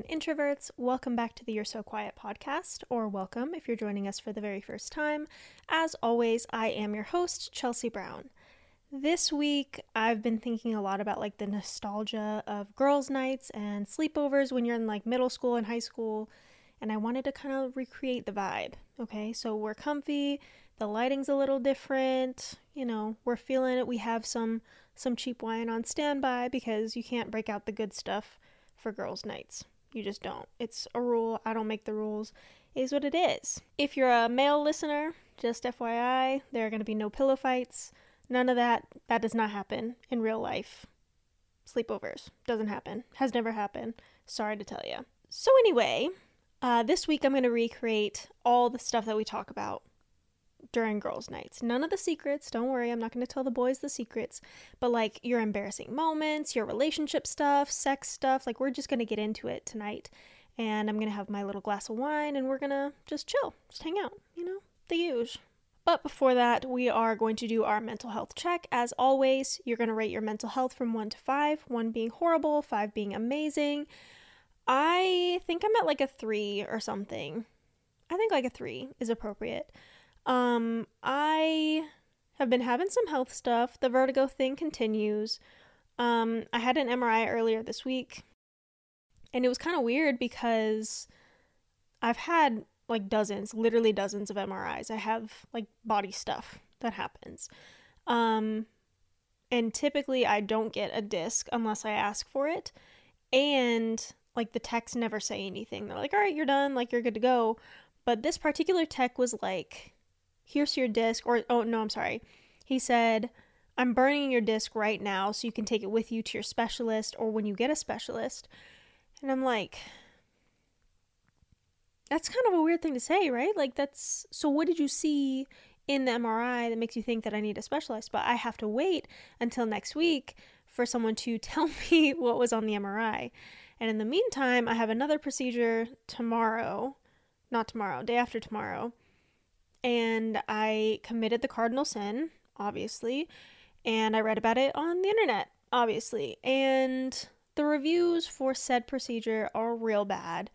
and introverts. Welcome back to the You're So Quiet podcast, or welcome if you're joining us for the very first time. As always, I am your host, Chelsea Brown. This week, I've been thinking a lot about like the nostalgia of girls' nights and sleepovers when you're in like middle school and high school, and I wanted to kind of recreate the vibe. Okay, so we're comfy, the lighting's a little different, you know, we're feeling it. We have some some cheap wine on standby because you can't break out the good stuff for girls' nights. You just don't. It's a rule. I don't make the rules. It is what it is. If you're a male listener, just FYI, there are going to be no pillow fights. None of that. That does not happen in real life. Sleepovers. Doesn't happen. Has never happened. Sorry to tell you. So, anyway, uh, this week I'm going to recreate all the stuff that we talk about during girls' nights. None of the secrets, don't worry, I'm not going to tell the boys the secrets, but like your embarrassing moments, your relationship stuff, sex stuff, like we're just going to get into it tonight. And I'm going to have my little glass of wine and we're going to just chill, just hang out, you know, the usual. But before that, we are going to do our mental health check. As always, you're going to rate your mental health from 1 to 5, 1 being horrible, 5 being amazing. I think I'm at like a 3 or something. I think like a 3 is appropriate. Um, I have been having some health stuff. The vertigo thing continues. Um, I had an MRI earlier this week, and it was kind of weird because I've had like dozens, literally dozens of MRIs. I have like body stuff that happens. Um, and typically I don't get a disc unless I ask for it. And like the techs never say anything. They're like, all right, you're done, like you're good to go. But this particular tech was like, here's your disc or oh no i'm sorry. He said i'm burning your disc right now so you can take it with you to your specialist or when you get a specialist. And i'm like that's kind of a weird thing to say right? Like that's so what did you see in the mri that makes you think that i need a specialist? But i have to wait until next week for someone to tell me what was on the mri and in the meantime i have another procedure tomorrow not tomorrow day after tomorrow and I committed the cardinal sin, obviously, and I read about it on the internet, obviously. And the reviews for said procedure are real bad.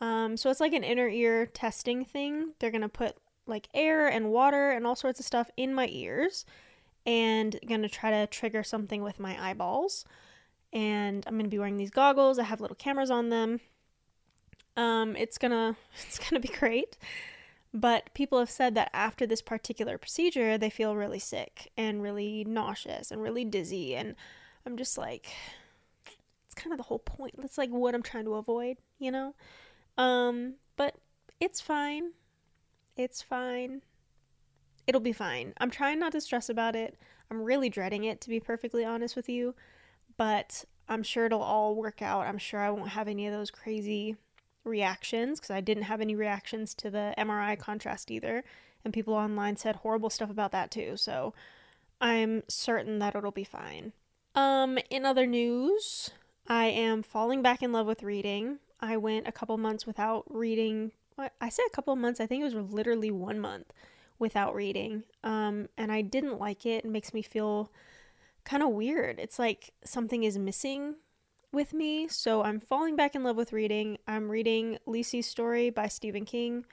Um, so it's like an inner ear testing thing. They're gonna put like air and water and all sorts of stuff in my ears and gonna try to trigger something with my eyeballs. And I'm gonna be wearing these goggles. I have little cameras on them. Um, it's gonna it's gonna be great. But people have said that after this particular procedure, they feel really sick and really nauseous and really dizzy. And I'm just like, it's kind of the whole point. That's like what I'm trying to avoid, you know? Um, but it's fine. It's fine. It'll be fine. I'm trying not to stress about it. I'm really dreading it, to be perfectly honest with you. But I'm sure it'll all work out. I'm sure I won't have any of those crazy reactions because I didn't have any reactions to the MRI contrast either. And people online said horrible stuff about that too. So I'm certain that it'll be fine. Um, in other news, I am falling back in love with reading. I went a couple months without reading. I say a couple months, I think it was literally one month without reading. Um, and I didn't like it. It makes me feel kind of weird. It's like something is missing with me. So I'm falling back in love with reading. I'm reading Lisey's Story by Stephen King.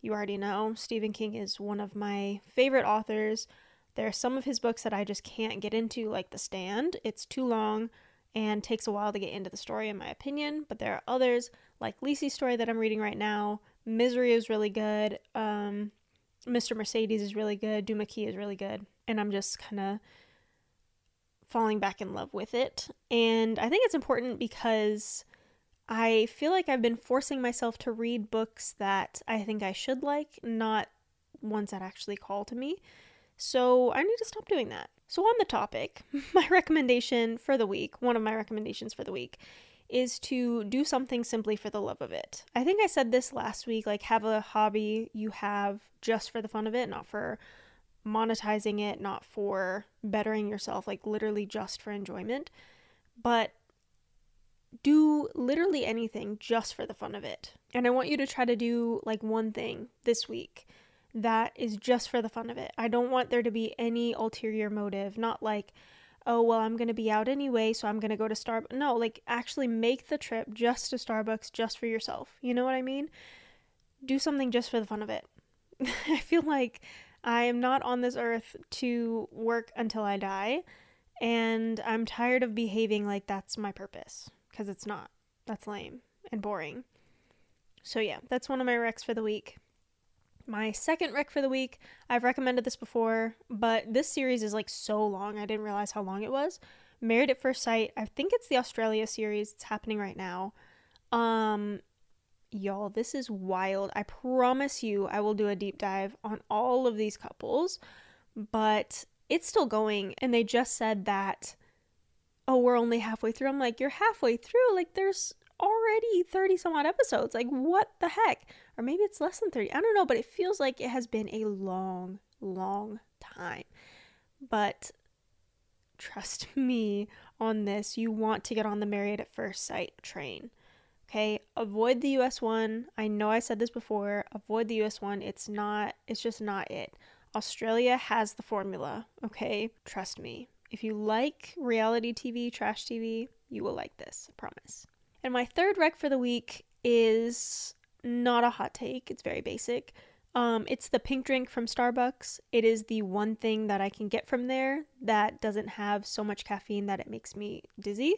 You already know Stephen King is one of my favorite authors. There are some of his books that I just can't get into, like The Stand. It's too long and takes a while to get into the story, in my opinion. But there are others, like Lisey's Story, that I'm reading right now. Misery is really good. Um, Mr. Mercedes is really good. Duma Key is really good. And I'm just kind of falling back in love with it. And I think it's important because I feel like I've been forcing myself to read books that I think I should like, not ones that actually call to me. So I need to stop doing that. So, on the topic, my recommendation for the week, one of my recommendations for the week, is to do something simply for the love of it. I think I said this last week like, have a hobby you have just for the fun of it, not for monetizing it, not for bettering yourself, like literally just for enjoyment, but do literally anything just for the fun of it. And I want you to try to do like one thing this week that is just for the fun of it. I don't want there to be any ulterior motive, not like, oh, well, I'm going to be out anyway, so I'm going to go to Starbucks. No, like actually make the trip just to Starbucks just for yourself. You know what I mean? Do something just for the fun of it. I feel like I am not on this earth to work until I die, and I'm tired of behaving like that's my purpose because it's not. That's lame and boring. So, yeah, that's one of my recs for the week. My second rec for the week, I've recommended this before, but this series is like so long, I didn't realize how long it was. Married at First Sight, I think it's the Australia series, it's happening right now. Um, y'all, this is wild. I promise you, I will do a deep dive on all of these couples, but it's still going, and they just said that, oh, we're only halfway through. I'm like, you're halfway through? Like, there's already 30 some odd episodes. Like, what the heck? Or maybe it's less than 30. I don't know, but it feels like it has been a long, long time. But trust me on this. You want to get on the Married at First Sight train. Okay, avoid the US one. I know I said this before. Avoid the US one. It's not, it's just not it. Australia has the formula. Okay, trust me. If you like reality TV, trash TV, you will like this. I promise. And my third rec for the week is not a hot take, it's very basic. Um, it's the pink drink from Starbucks. It is the one thing that I can get from there that doesn't have so much caffeine that it makes me dizzy.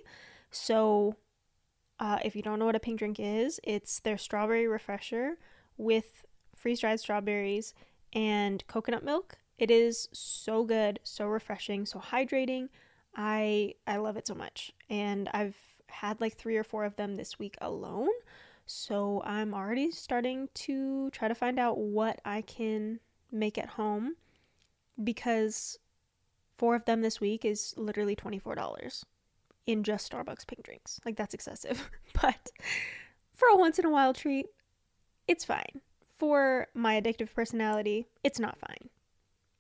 So, uh, if you don't know what a pink drink is, it's their strawberry refresher with freeze dried strawberries and coconut milk. It is so good, so refreshing, so hydrating. I I love it so much, and I've had like three or four of them this week alone. So I'm already starting to try to find out what I can make at home because four of them this week is literally $24 in just Starbucks pink drinks. Like that's excessive. but for a once in a while treat, it's fine. For my addictive personality, it's not fine.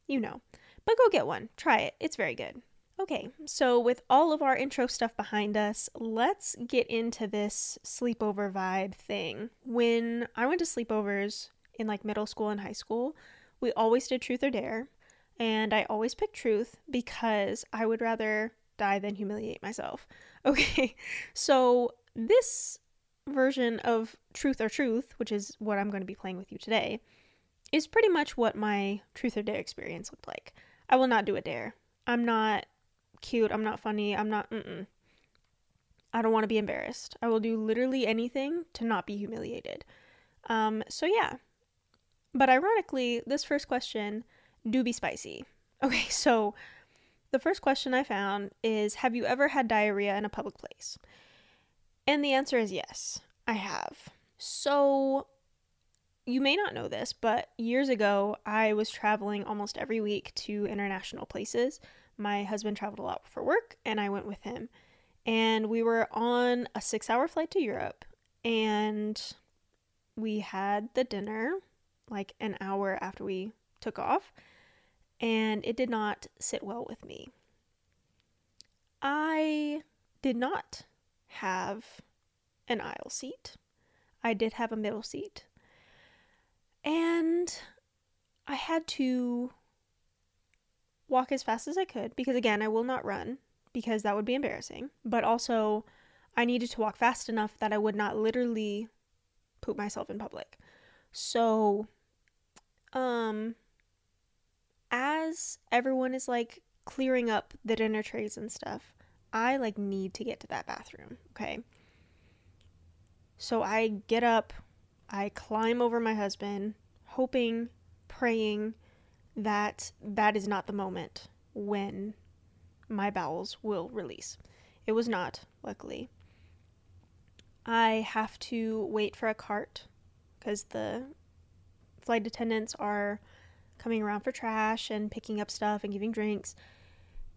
You know. But go get one. Try it. It's very good. Okay, so with all of our intro stuff behind us, let's get into this sleepover vibe thing. When I went to sleepovers in like middle school and high school, we always did truth or dare, and I always picked truth because I would rather die than humiliate myself. Okay, so this version of truth or truth, which is what I'm going to be playing with you today, is pretty much what my truth or dare experience looked like. I will not do a dare. I'm not cute. I'm not funny. I'm not. Mm-mm. I don't want to be embarrassed. I will do literally anything to not be humiliated. Um, so yeah. But ironically, this first question do be spicy. Okay, so the first question I found is Have you ever had diarrhea in a public place? And the answer is yes, I have. So you may not know this, but years ago, I was traveling almost every week to international places my husband traveled a lot for work and I went with him. And we were on a six hour flight to Europe and we had the dinner like an hour after we took off and it did not sit well with me. I did not have an aisle seat. I did have a middle seat. And I had to walk as fast as I could because, again, I will not run because that would be embarrassing. But also, I needed to walk fast enough that I would not literally poop myself in public. So, um, as everyone is like clearing up the dinner trays and stuff, I like need to get to that bathroom, okay? So I get up, I climb over my husband, hoping, praying that that is not the moment when my bowels will release. It was not, luckily. I have to wait for a cart because the flight attendants are coming around for trash and picking up stuff and giving drinks.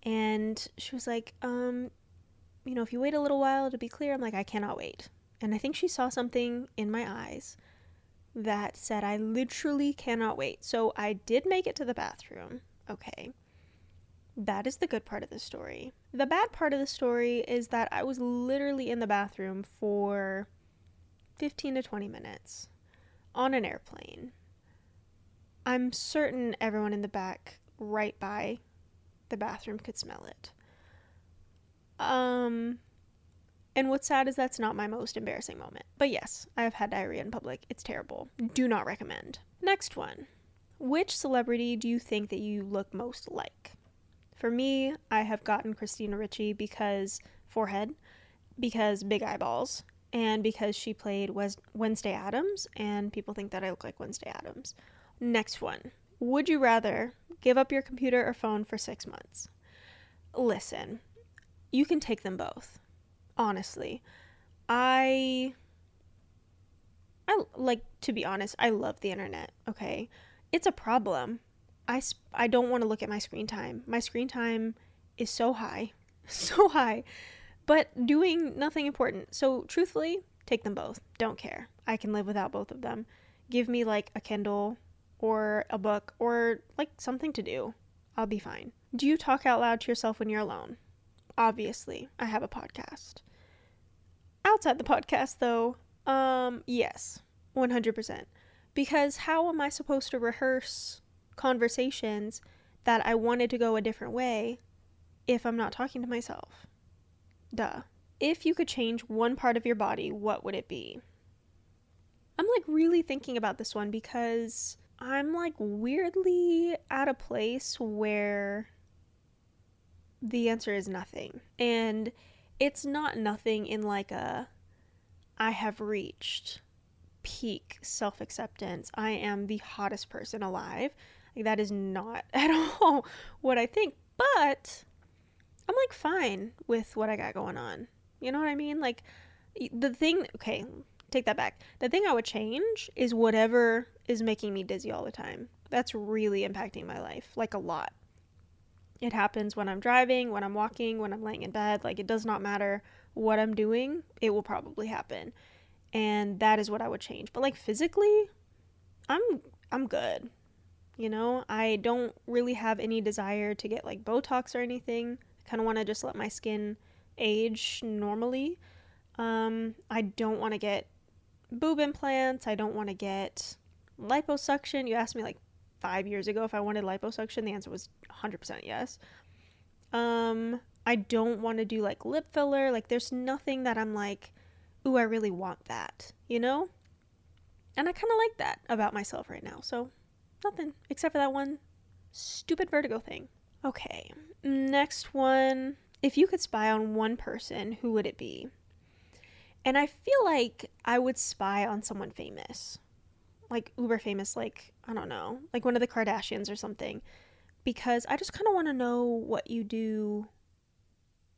And she was like, um, you know, if you wait a little while to be clear, I'm like, I cannot wait. And I think she saw something in my eyes that said, I literally cannot wait. So I did make it to the bathroom. Okay. That is the good part of the story. The bad part of the story is that I was literally in the bathroom for 15 to 20 minutes on an airplane. I'm certain everyone in the back, right by the bathroom, could smell it. Um, and what's sad is that's not my most embarrassing moment. But yes, I have had diarrhea in public. It's terrible. Do not recommend. Next one. Which celebrity do you think that you look most like? For me, I have gotten Christina Ricci because forehead, because big eyeballs, and because she played Wednesday Addams, and people think that I look like Wednesday Addams. Next one. Would you rather give up your computer or phone for six months? Listen, you can take them both. Honestly, I I like to be honest, I love the internet, okay? It's a problem. I sp- I don't want to look at my screen time. My screen time is so high. So high. But doing nothing important. So truthfully, take them both. Don't care. I can live without both of them. Give me like a Kindle or a book or like something to do. I'll be fine. Do you talk out loud to yourself when you're alone? Obviously, I have a podcast. Outside the podcast, though, um, yes, 100%. Because how am I supposed to rehearse conversations that I wanted to go a different way if I'm not talking to myself? Duh. If you could change one part of your body, what would it be? I'm like really thinking about this one because I'm like weirdly at a place where the answer is nothing. And it's not nothing in like a I have reached peak self acceptance. I am the hottest person alive. Like, that is not at all what I think. But I'm like fine with what I got going on. You know what I mean? Like, the thing, okay, take that back. The thing I would change is whatever is making me dizzy all the time. That's really impacting my life, like a lot. It happens when I'm driving, when I'm walking, when I'm laying in bed. Like, it does not matter what I'm doing, it will probably happen. And that is what I would change. But, like, physically, I'm I'm good. You know, I don't really have any desire to get like Botox or anything. I kind of want to just let my skin age normally. Um, I don't want to get boob implants. I don't want to get liposuction. You asked me like five years ago if I wanted liposuction, the answer was 100% yes. Um, I don't want to do like lip filler. Like, there's nothing that I'm like, ooh, I really want that, you know? And I kind of like that about myself right now. So, nothing except for that one stupid vertigo thing. Okay, next one. If you could spy on one person, who would it be? And I feel like I would spy on someone famous like uber famous, like, I don't know, like one of the Kardashians or something, because I just kind of want to know what you do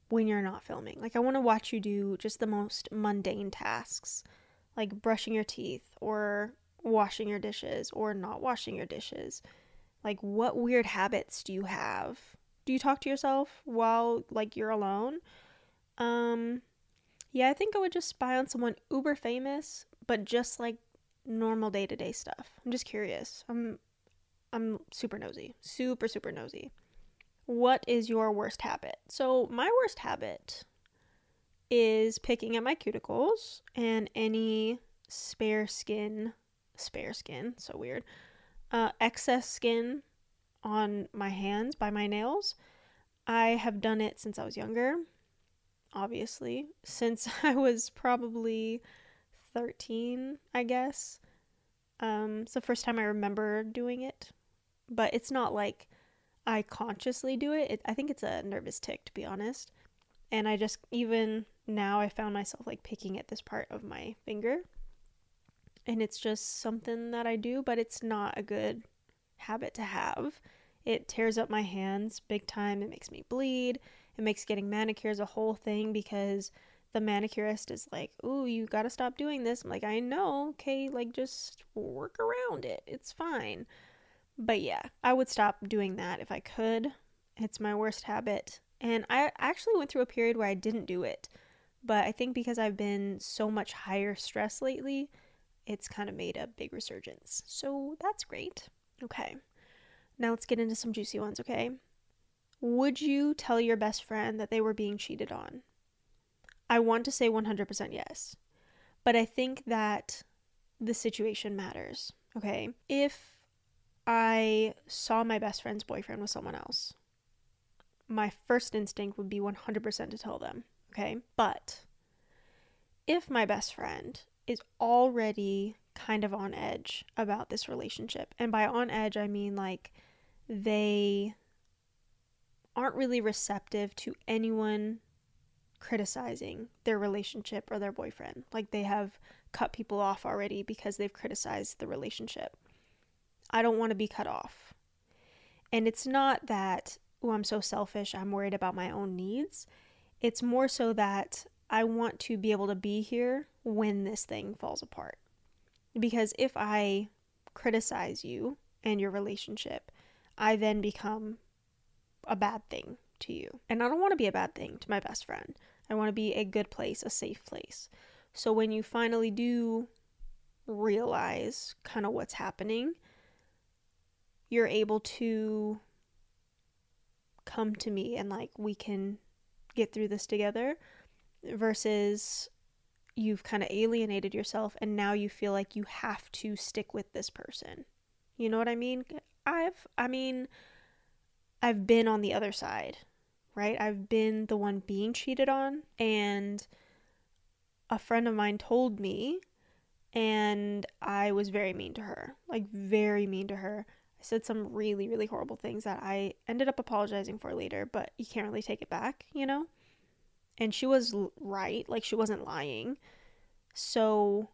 when you're not filming. Like, I want to watch you do just the most mundane tasks, like brushing your teeth or washing your dishes or not washing your dishes. Like, what weird habits do you have? Do you talk to yourself while, like, you're alone? Um, yeah, I think I would just spy on someone uber famous, but just like normal day to day stuff. I'm just curious. I'm I'm super nosy. Super, super nosy. What is your worst habit? So, my worst habit is picking at my cuticles and any spare skin, spare skin, so weird, uh, excess skin on my hands by my nails. I have done it since I was younger, obviously, since I was probably 13, I guess. Um, it's the first time I remember doing it, but it's not like I consciously do it. it. I think it's a nervous tic, to be honest. And I just, even now, I found myself like picking at this part of my finger. And it's just something that I do, but it's not a good habit to have. It tears up my hands big time. It makes me bleed. It makes getting manicures a whole thing because the manicurist is like, "Ooh, you got to stop doing this." I'm like, "I know. Okay, like just work around it. It's fine." But yeah, I would stop doing that if I could. It's my worst habit. And I actually went through a period where I didn't do it. But I think because I've been so much higher stress lately, it's kind of made a big resurgence. So that's great. Okay. Now let's get into some juicy ones, okay? Would you tell your best friend that they were being cheated on? I want to say 100% yes. But I think that the situation matters. Okay. If I saw my best friend's boyfriend with someone else, my first instinct would be 100% to tell them, okay? But if my best friend is already kind of on edge about this relationship, and by on edge, I mean like they aren't really receptive to anyone criticizing their relationship or their boyfriend. Like they have cut people off already because they've criticized the relationship. I don't want to be cut off. And it's not that, oh, I'm so selfish, I'm worried about my own needs. It's more so that I want to be able to be here when this thing falls apart. Because if I criticize you and your relationship, I then become a bad thing to you. And I don't want to be a bad thing to my best friend. I want to be a good place, a safe place. So when you finally do realize kind of what's happening, you're able to come to me and like we can get through this together versus you've kind of alienated yourself and now you feel like you have to stick with this person. You know what I mean? I've I mean I've been on the other side, right? I've been the one being cheated on and a friend of mine told me and I was very mean to her. Like very mean to her. I said some really really horrible things that I ended up apologizing for later, but you can't really take it back, you know? And she was right, like she wasn't lying. So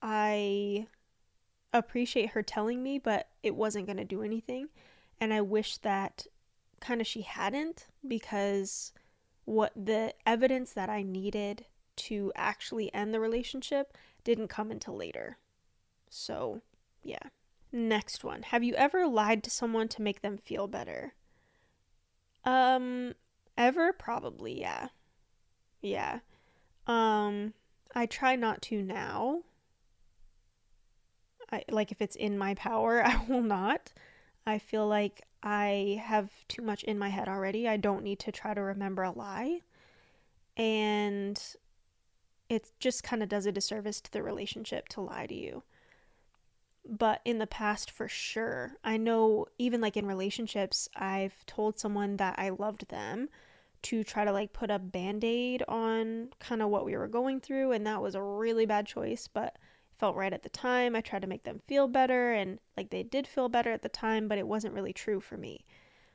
I appreciate her telling me, but it wasn't going to do anything. And I wish that kind of she hadn't because what the evidence that I needed to actually end the relationship didn't come until later. So, yeah. Next one. Have you ever lied to someone to make them feel better? Um, ever? Probably, yeah. Yeah. Um, I try not to now. I like if it's in my power, I will not. I feel like I have too much in my head already. I don't need to try to remember a lie. And it just kind of does a disservice to the relationship to lie to you. But in the past, for sure, I know even like in relationships, I've told someone that I loved them to try to like put a band aid on kind of what we were going through. And that was a really bad choice, but felt right at the time. I tried to make them feel better, and like they did feel better at the time, but it wasn't really true for me.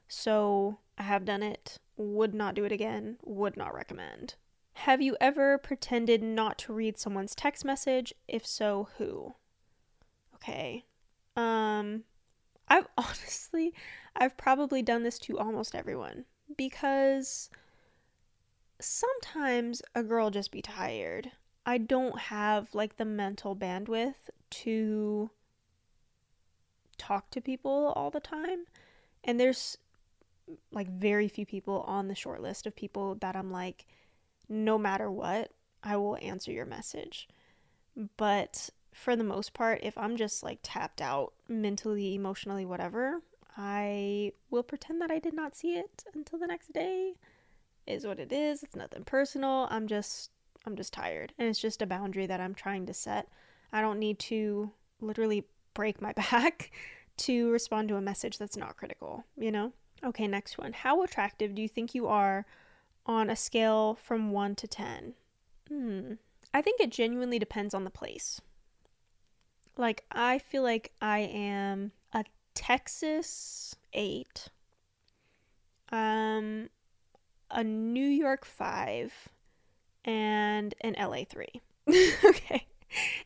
So I have done it, would not do it again, would not recommend. Have you ever pretended not to read someone's text message? If so, who? Okay. Um I've honestly I've probably done this to almost everyone because sometimes a girl just be tired. I don't have like the mental bandwidth to talk to people all the time. And there's like very few people on the short list of people that I'm like, no matter what, I will answer your message. But for the most part, if I'm just like tapped out mentally, emotionally, whatever, I will pretend that I did not see it until the next day. Is what it is. It's nothing personal. I'm just I'm just tired. And it's just a boundary that I'm trying to set. I don't need to literally break my back to respond to a message that's not critical, you know? Okay, next one. How attractive do you think you are on a scale from 1 to 10? Hmm. I think it genuinely depends on the place. Like, I feel like I am a Texas 8, um, a New York 5, and an LA 3. okay.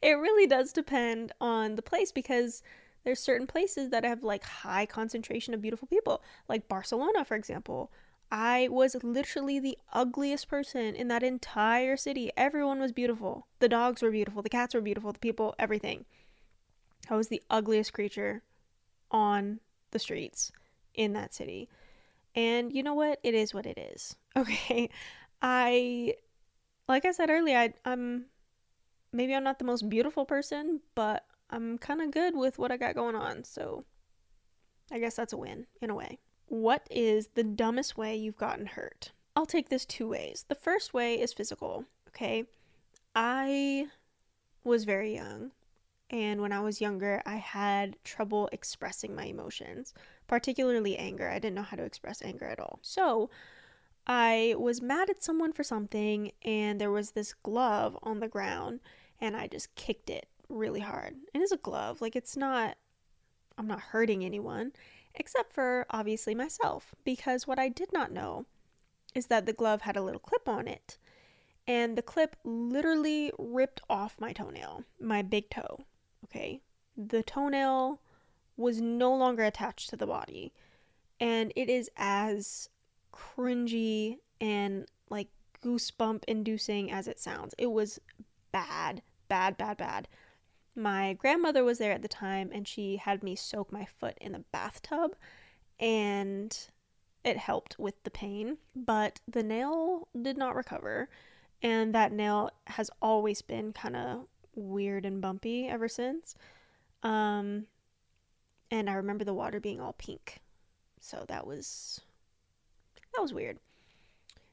It really does depend on the place because there's certain places that have like high concentration of beautiful people, like Barcelona, for example. I was literally the ugliest person in that entire city. Everyone was beautiful. The dogs were beautiful, the cats were beautiful, the people, everything. I was the ugliest creature on the streets in that city. And you know what? It is what it is. Okay. I like I said earlier, I, I'm maybe I'm not the most beautiful person, but I'm kind of good with what I got going on. So I guess that's a win in a way. What is the dumbest way you've gotten hurt? I'll take this two ways. The first way is physical, okay? I was very young And when I was younger, I had trouble expressing my emotions, particularly anger. I didn't know how to express anger at all. So I was mad at someone for something, and there was this glove on the ground, and I just kicked it really hard. It is a glove, like it's not, I'm not hurting anyone, except for obviously myself, because what I did not know is that the glove had a little clip on it. And the clip literally ripped off my toenail, my big toe. Okay. The toenail was no longer attached to the body. And it is as cringy and like goosebump inducing as it sounds. It was bad, bad, bad, bad. My grandmother was there at the time and she had me soak my foot in the bathtub and it helped with the pain, but the nail did not recover. And that nail has always been kind of weird and bumpy ever since. Um, and I remember the water being all pink. So that was that was weird.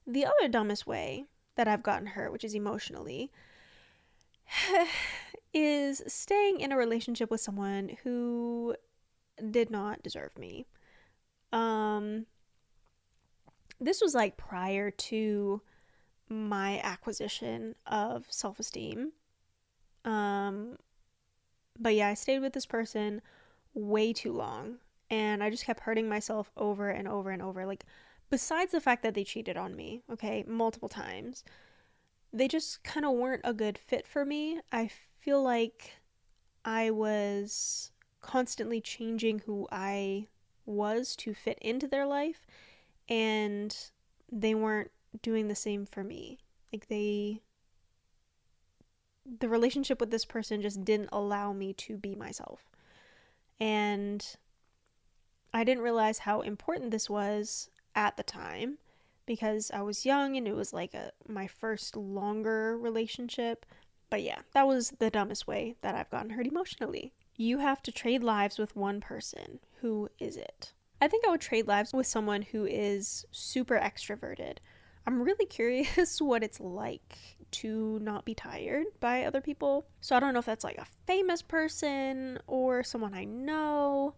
The other dumbest way that I've gotten hurt, which is emotionally, is staying in a relationship with someone who did not deserve me. Um this was like prior to my acquisition of self-esteem. Um but yeah, I stayed with this person way too long and I just kept hurting myself over and over and over like besides the fact that they cheated on me, okay, multiple times. They just kind of weren't a good fit for me. I feel like I was constantly changing who I was to fit into their life and they weren't doing the same for me. Like they the relationship with this person just didn't allow me to be myself. And I didn't realize how important this was at the time because I was young and it was like a my first longer relationship. But yeah, that was the dumbest way that I've gotten hurt emotionally. You have to trade lives with one person. Who is it? I think I would trade lives with someone who is super extroverted. I'm really curious what it's like to not be tired by other people. So I don't know if that's like a famous person or someone I know.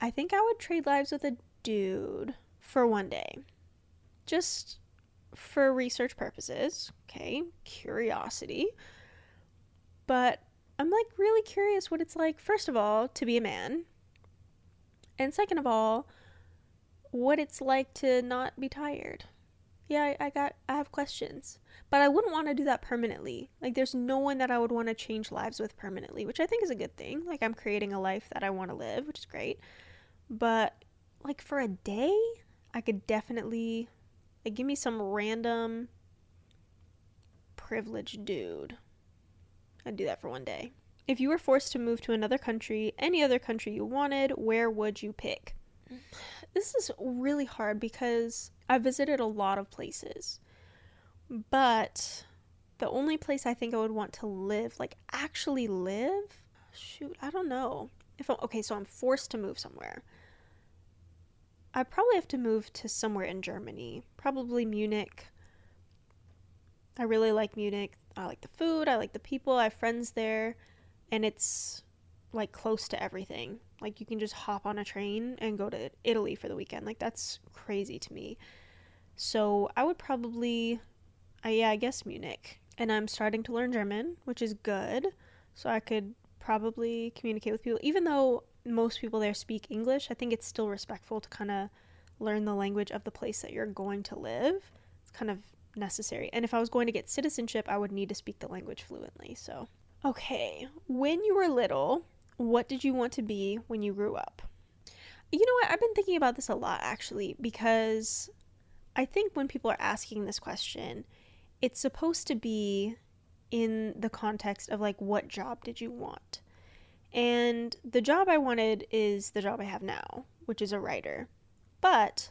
I think I would trade lives with a dude for one day. Just for research purposes, okay? Curiosity. But I'm like really curious what it's like, first of all, to be a man and second of all, what it's like to not be tired. Yeah, I, I got I have questions. But I wouldn't want to do that permanently. Like there's no one that I would want to change lives with permanently, which I think is a good thing. Like I'm creating a life that I want to live, which is great. But like for a day, I could definitely like give me some random privileged dude. I'd do that for one day. If you were forced to move to another country, any other country you wanted, where would you pick? This is really hard because I visited a lot of places. But the only place I think I would want to live, like actually live, shoot, I don't know. If I'm, okay, so I'm forced to move somewhere. I probably have to move to somewhere in Germany, probably Munich. I really like Munich. I like the food, I like the people, I have friends there and it's like close to everything. Like you can just hop on a train and go to Italy for the weekend. Like that's crazy to me. So I would probably, uh, yeah, I guess Munich. And I'm starting to learn German, which is good. So I could probably communicate with people, even though most people there speak English. I think it's still respectful to kind of learn the language of the place that you're going to live. It's kind of necessary. And if I was going to get citizenship, I would need to speak the language fluently. So Okay, when you were little, what did you want to be when you grew up? You know what? I've been thinking about this a lot actually because I think when people are asking this question, it's supposed to be in the context of like, what job did you want? And the job I wanted is the job I have now, which is a writer. But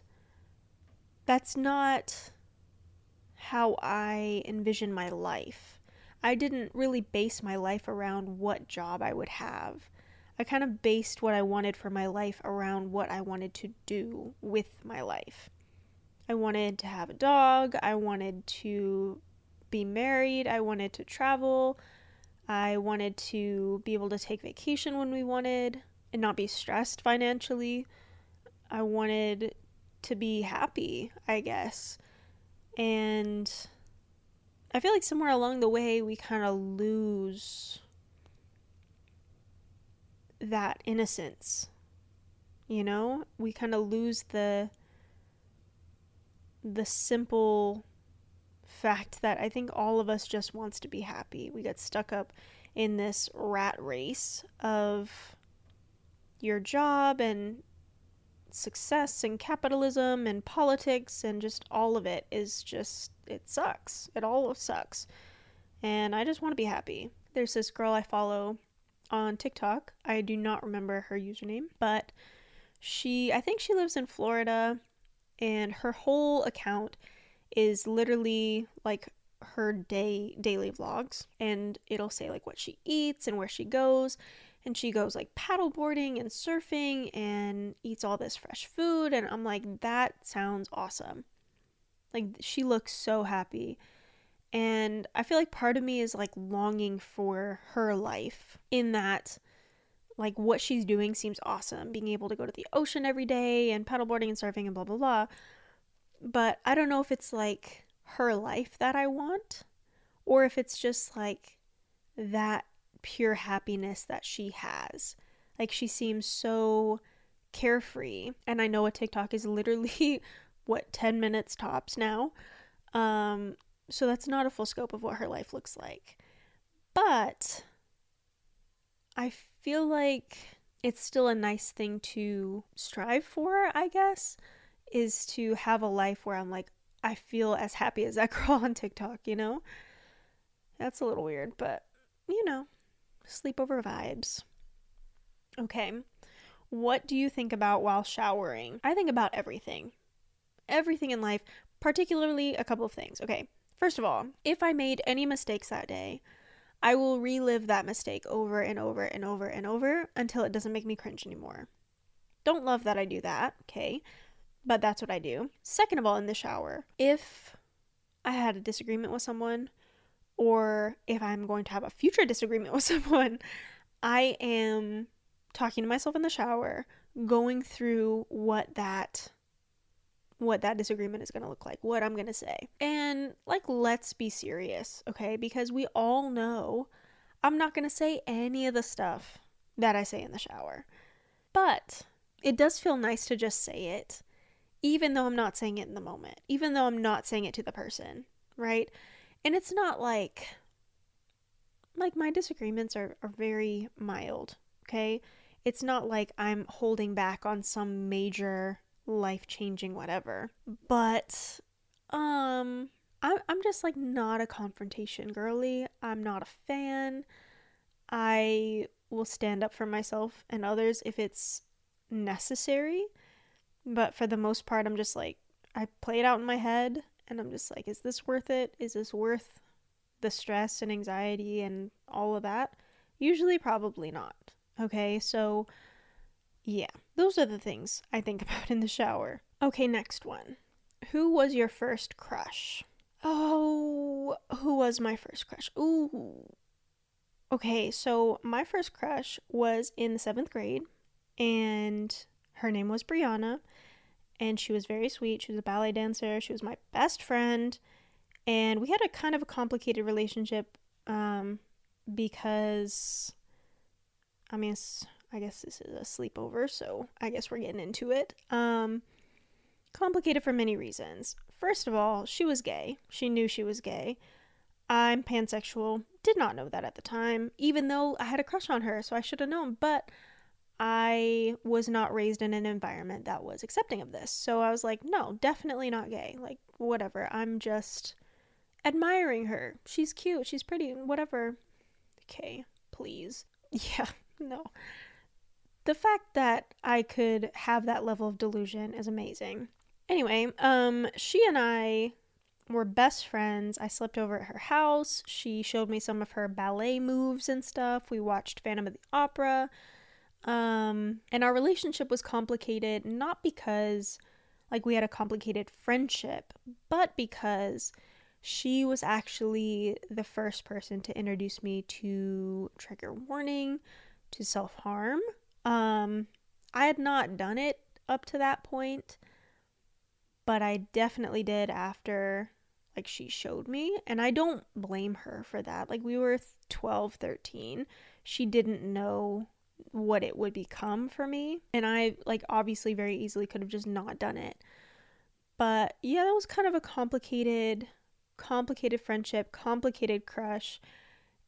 that's not how I envision my life. I didn't really base my life around what job I would have. I kind of based what I wanted for my life around what I wanted to do with my life. I wanted to have a dog, I wanted to be married, I wanted to travel, I wanted to be able to take vacation when we wanted and not be stressed financially. I wanted to be happy, I guess. And I feel like somewhere along the way we kind of lose that innocence. You know, we kind of lose the the simple fact that I think all of us just wants to be happy. We get stuck up in this rat race of your job and success and capitalism and politics and just all of it is just it sucks. It all sucks. And I just want to be happy. There's this girl I follow on TikTok. I do not remember her username, but she I think she lives in Florida and her whole account is literally like her day daily vlogs and it'll say like what she eats and where she goes and she goes like paddleboarding and surfing and eats all this fresh food and I'm like that sounds awesome. Like she looks so happy. And I feel like part of me is like longing for her life in that like what she's doing seems awesome. Being able to go to the ocean every day and paddleboarding and surfing and blah blah blah. But I don't know if it's like her life that I want or if it's just like that pure happiness that she has. Like she seems so carefree. And I know a TikTok is literally what 10 minutes tops now. Um so that's not a full scope of what her life looks like. But I feel like it's still a nice thing to strive for, I guess, is to have a life where I'm like I feel as happy as that girl on TikTok, you know? That's a little weird, but you know, sleepover vibes. Okay. What do you think about while showering? I think about everything. Everything in life, particularly a couple of things. Okay. First of all, if I made any mistakes that day, I will relive that mistake over and over and over and over until it doesn't make me cringe anymore. Don't love that I do that, okay? But that's what I do. Second of all, in the shower, if I had a disagreement with someone or if I'm going to have a future disagreement with someone, I am talking to myself in the shower, going through what that what that disagreement is going to look like, what I'm going to say. And like let's be serious, okay? Because we all know I'm not going to say any of the stuff that I say in the shower. But it does feel nice to just say it, even though I'm not saying it in the moment, even though I'm not saying it to the person, right? And it's not like like my disagreements are, are very mild, okay? It's not like I'm holding back on some major life changing whatever. But um I'm I'm just like not a confrontation girly. I'm not a fan. I will stand up for myself and others if it's necessary. But for the most part, I'm just like I play it out in my head and I'm just like, is this worth it? Is this worth the stress and anxiety and all of that? Usually, probably not. Okay, so yeah, those are the things I think about in the shower. Okay, next one. Who was your first crush? Oh, who was my first crush? Ooh. Okay, so my first crush was in the seventh grade, and her name was Brianna, and she was very sweet. She was a ballet dancer. She was my best friend, and we had a kind of a complicated relationship um, because, I mean, I guess this is a sleepover, so I guess we're getting into it. Um, complicated for many reasons. First of all, she was gay. She knew she was gay. I'm pansexual. Did not know that at the time, even though I had a crush on her, so I should have known. But I was not raised in an environment that was accepting of this. So I was like, no, definitely not gay. Like, whatever. I'm just admiring her. She's cute. She's pretty. Whatever. Okay, please. Yeah, no. The fact that I could have that level of delusion is amazing. Anyway, um, she and I were best friends. I slept over at her house. She showed me some of her ballet moves and stuff. We watched Phantom of the Opera. Um, and our relationship was complicated not because like we had a complicated friendship, but because She was actually the first person to introduce me to trigger warning, to self harm. Um, I had not done it up to that point, but I definitely did after like she showed me and I don't blame her for that. Like we were 12, 13. She didn't know what it would become for me and I like obviously very easily could have just not done it. But yeah, that was kind of a complicated complicated friendship, complicated crush.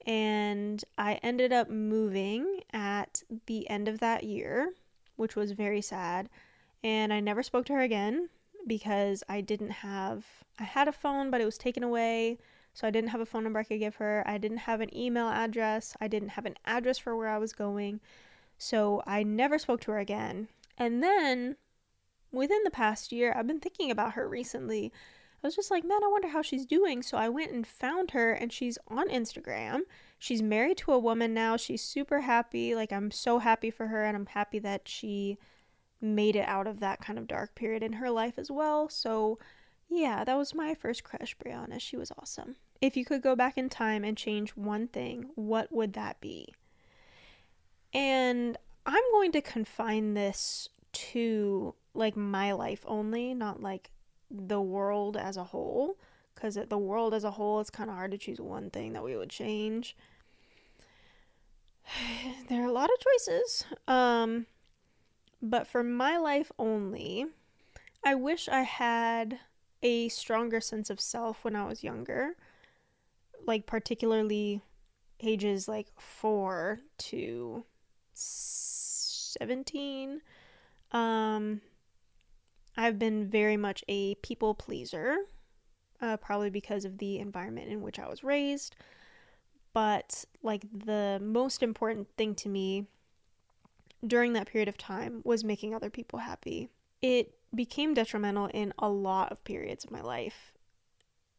And I ended up moving at the end of that year, which was very sad. And I never spoke to her again because I didn't have, I had a phone, but it was taken away. So I didn't have a phone number I could give her. I didn't have an email address. I didn't have an address for where I was going. So I never spoke to her again. And then within the past year, I've been thinking about her recently. I was just like, man, I wonder how she's doing. So I went and found her, and she's on Instagram. She's married to a woman now. She's super happy. Like, I'm so happy for her, and I'm happy that she made it out of that kind of dark period in her life as well. So, yeah, that was my first crush, Brianna. She was awesome. If you could go back in time and change one thing, what would that be? And I'm going to confine this to like my life only, not like the world as a whole. Because the world as a whole, it's kind of hard to choose one thing that we would change. there are a lot of choices. Um, but for my life only, I wish I had a stronger sense of self when I was younger. Like, particularly ages like 4 to 17. Um, I've been very much a people pleaser, uh, probably because of the environment in which I was raised. But, like, the most important thing to me during that period of time was making other people happy. It became detrimental in a lot of periods of my life.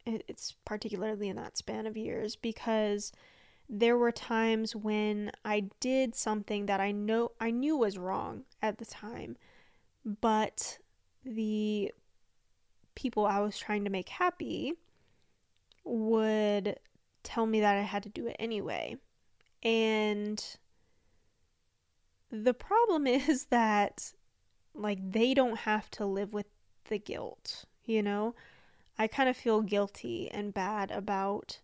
It's particularly in that span of years because there were times when I did something that I know I knew was wrong at the time, but the people I was trying to make happy would tell me that I had to do it anyway. And the problem is that like they don't have to live with the guilt, you know? I kind of feel guilty and bad about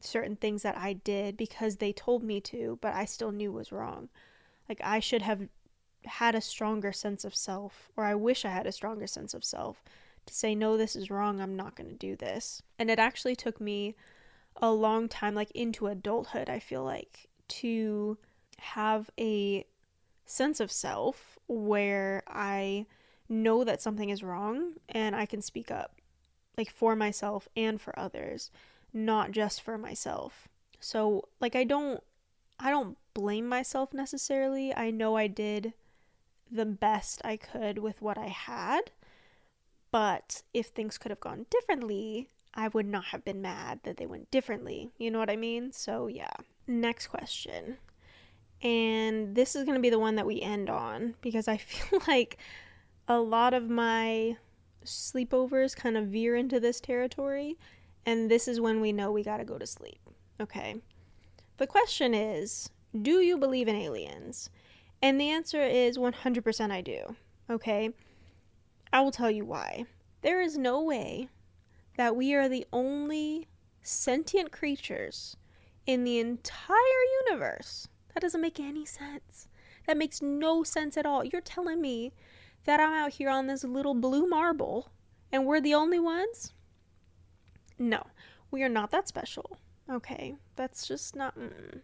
certain things that I did because they told me to, but I still knew was wrong. Like I should have had a stronger sense of self, or I wish I had a stronger sense of self to say, no, this is wrong, I'm not going to do this. And it actually took me a long time, like into adulthood, I feel like, to have a sense of self where I know that something is wrong and I can speak up, like for myself and for others, not just for myself. So, like, I don't. I don't blame myself necessarily. I know I did the best I could with what I had. But if things could have gone differently, I would not have been mad that they went differently. You know what I mean? So, yeah. Next question. And this is going to be the one that we end on because I feel like a lot of my sleepovers kind of veer into this territory. And this is when we know we got to go to sleep. Okay. The question is Do you believe in aliens? And the answer is 100% I do. Okay. I will tell you why. There is no way that we are the only sentient creatures in the entire universe that doesn't make any sense. That makes no sense at all. You're telling me that I'm out here on this little blue marble and we're the only ones? No, we are not that special. Okay, that's just not. Mm,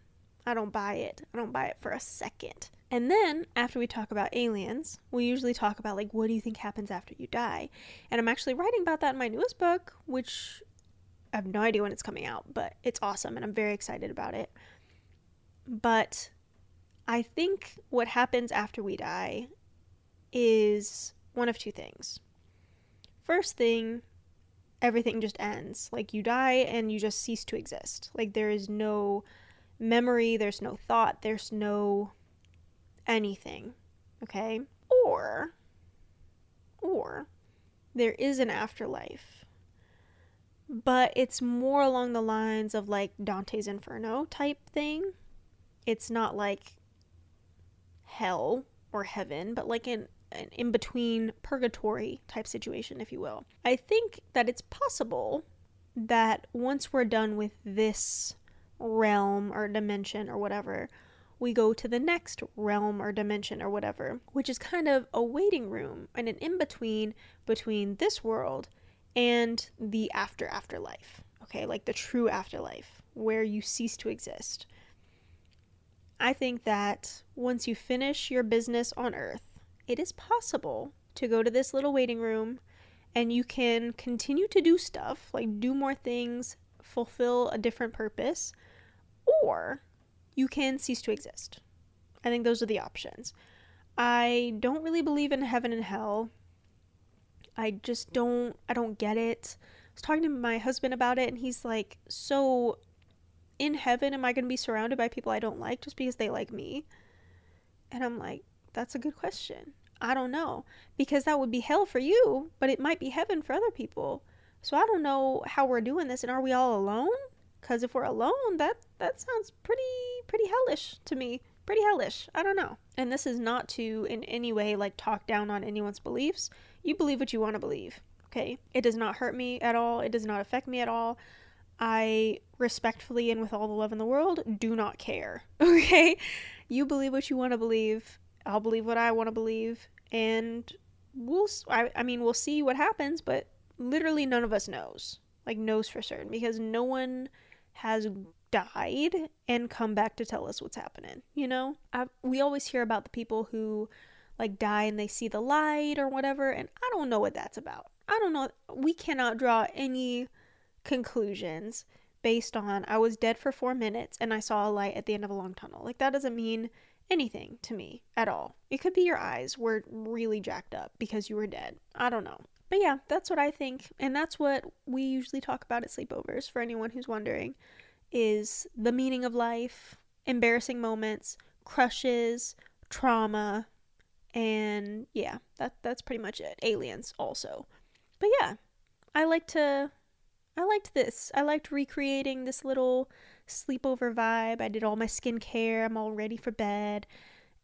I don't buy it. I don't buy it for a second. And then, after we talk about aliens, we usually talk about, like, what do you think happens after you die? And I'm actually writing about that in my newest book, which I have no idea when it's coming out, but it's awesome and I'm very excited about it. But I think what happens after we die is one of two things. First thing, everything just ends. Like you die and you just cease to exist. Like there is no memory, there's no thought, there's no anything. Okay? Or or there is an afterlife. but it's more along the lines of like Dante's Inferno type thing. It's not like hell or heaven, but like an, an in between purgatory type situation, if you will. I think that it's possible that once we're done with this realm or dimension or whatever, we go to the next realm or dimension or whatever, which is kind of a waiting room and an in between between this world and the after afterlife. Okay, like the true afterlife where you cease to exist. I think that once you finish your business on earth, it is possible to go to this little waiting room and you can continue to do stuff, like do more things, fulfill a different purpose, or you can cease to exist. I think those are the options. I don't really believe in heaven and hell. I just don't I don't get it. I was talking to my husband about it and he's like, "So in heaven am I going to be surrounded by people I don't like just because they like me?" And I'm like, "That's a good question. I don't know because that would be hell for you, but it might be heaven for other people. So I don't know how we're doing this and are we all alone? Cuz if we're alone, that that sounds pretty pretty hellish to me. Pretty hellish. I don't know. And this is not to in any way like talk down on anyone's beliefs. You believe what you want to believe. Okay? It does not hurt me at all. It does not affect me at all. I respectfully and with all the love in the world do not care. Okay? You believe what you want to believe. I'll believe what I want to believe and we'll I, I mean we'll see what happens, but literally none of us knows. Like knows for certain because no one has died and come back to tell us what's happening. You know, I, we always hear about the people who like die and they see the light or whatever, and I don't know what that's about. I don't know. We cannot draw any conclusions based on I was dead for four minutes and I saw a light at the end of a long tunnel. Like, that doesn't mean anything to me at all. It could be your eyes were really jacked up because you were dead. I don't know. But yeah, that's what I think. And that's what we usually talk about at sleepovers for anyone who's wondering is the meaning of life, embarrassing moments, crushes, trauma, and yeah, that that's pretty much it. Aliens also. But yeah, I like to I liked this. I liked recreating this little sleepover vibe. I did all my skincare. I'm all ready for bed.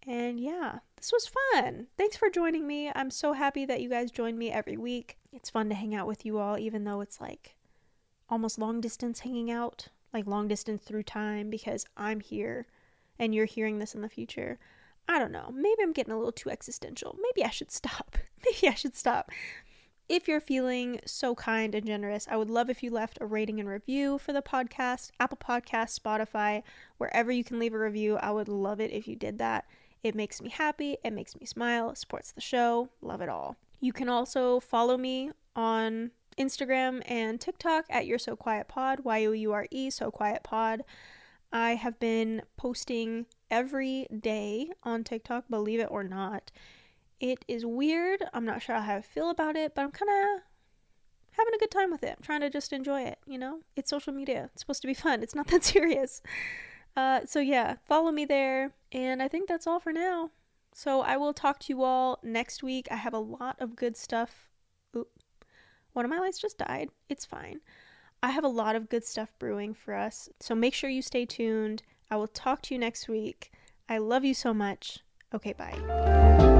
And yeah, this was fun. Thanks for joining me. I'm so happy that you guys join me every week. It's fun to hang out with you all, even though it's like almost long distance hanging out like long distance through time because I'm here and you're hearing this in the future. I don't know. Maybe I'm getting a little too existential. Maybe I should stop. Maybe I should stop. If you're feeling so kind and generous, I would love if you left a rating and review for the podcast, Apple Podcast, Spotify, wherever you can leave a review. I would love it if you did that. It makes me happy, it makes me smile, supports the show. Love it all. You can also follow me on Instagram and TikTok at You're So Quiet Pod, Y O U R E, So Quiet Pod. I have been posting every day on TikTok, believe it or not. It is weird. I'm not sure how I feel about it, but I'm kind of having a good time with it. I'm trying to just enjoy it, you know? It's social media. It's supposed to be fun. It's not that serious. Uh, so yeah, follow me there. And I think that's all for now. So I will talk to you all next week. I have a lot of good stuff Ooh. one of my lights just died. It's fine. I have a lot of good stuff brewing for us. So make sure you stay tuned. I will talk to you next week. I love you so much. Okay, bye.